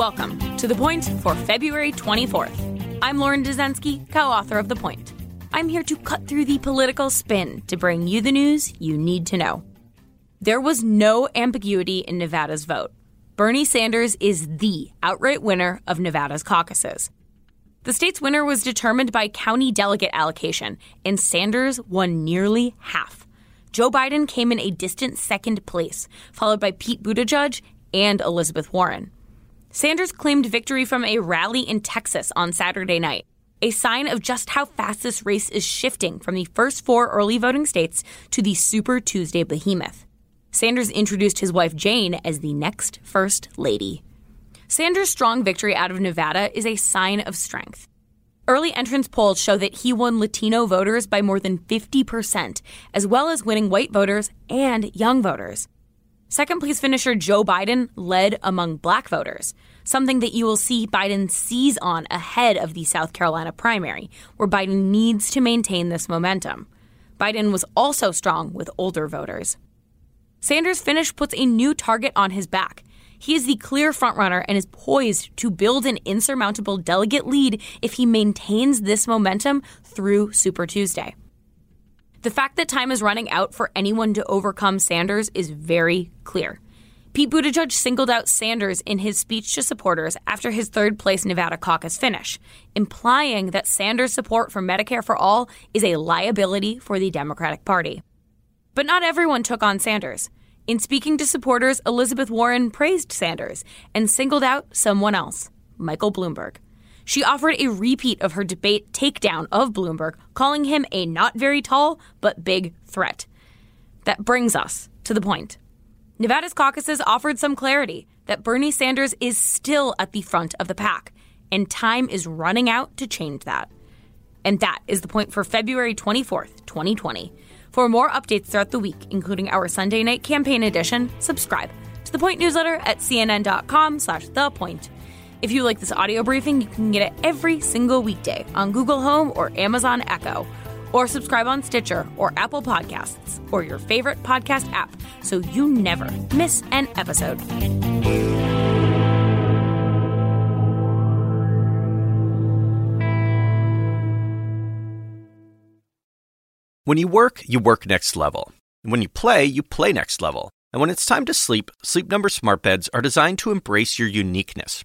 Welcome to The Point for February 24th. I'm Lauren Dezenski, co author of The Point. I'm here to cut through the political spin to bring you the news you need to know. There was no ambiguity in Nevada's vote. Bernie Sanders is the outright winner of Nevada's caucuses. The state's winner was determined by county delegate allocation, and Sanders won nearly half. Joe Biden came in a distant second place, followed by Pete Buttigieg and Elizabeth Warren. Sanders claimed victory from a rally in Texas on Saturday night, a sign of just how fast this race is shifting from the first four early voting states to the Super Tuesday behemoth. Sanders introduced his wife Jane as the next First Lady. Sanders' strong victory out of Nevada is a sign of strength. Early entrance polls show that he won Latino voters by more than 50%, as well as winning white voters and young voters. Second place finisher Joe Biden led among black voters, something that you will see Biden seize on ahead of the South Carolina primary, where Biden needs to maintain this momentum. Biden was also strong with older voters. Sanders' finish puts a new target on his back. He is the clear frontrunner and is poised to build an insurmountable delegate lead if he maintains this momentum through Super Tuesday. The fact that time is running out for anyone to overcome Sanders is very clear. Pete Buttigieg singled out Sanders in his speech to supporters after his third place Nevada caucus finish, implying that Sanders' support for Medicare for All is a liability for the Democratic Party. But not everyone took on Sanders. In speaking to supporters, Elizabeth Warren praised Sanders and singled out someone else, Michael Bloomberg she offered a repeat of her debate takedown of Bloomberg, calling him a not very tall but big threat. That brings us to the point. Nevada's caucuses offered some clarity that Bernie Sanders is still at the front of the pack, and time is running out to change that. And that is the point for February 24th, 2020. For more updates throughout the week, including our Sunday night campaign edition, subscribe to the Point newsletter at cnn.com slash the point. If you like this audio briefing, you can get it every single weekday on Google Home or Amazon Echo, or subscribe on Stitcher or Apple Podcasts or your favorite podcast app so you never miss an episode. When you work, you work next level. When you play, you play next level. And when it's time to sleep, Sleep Number smart beds are designed to embrace your uniqueness,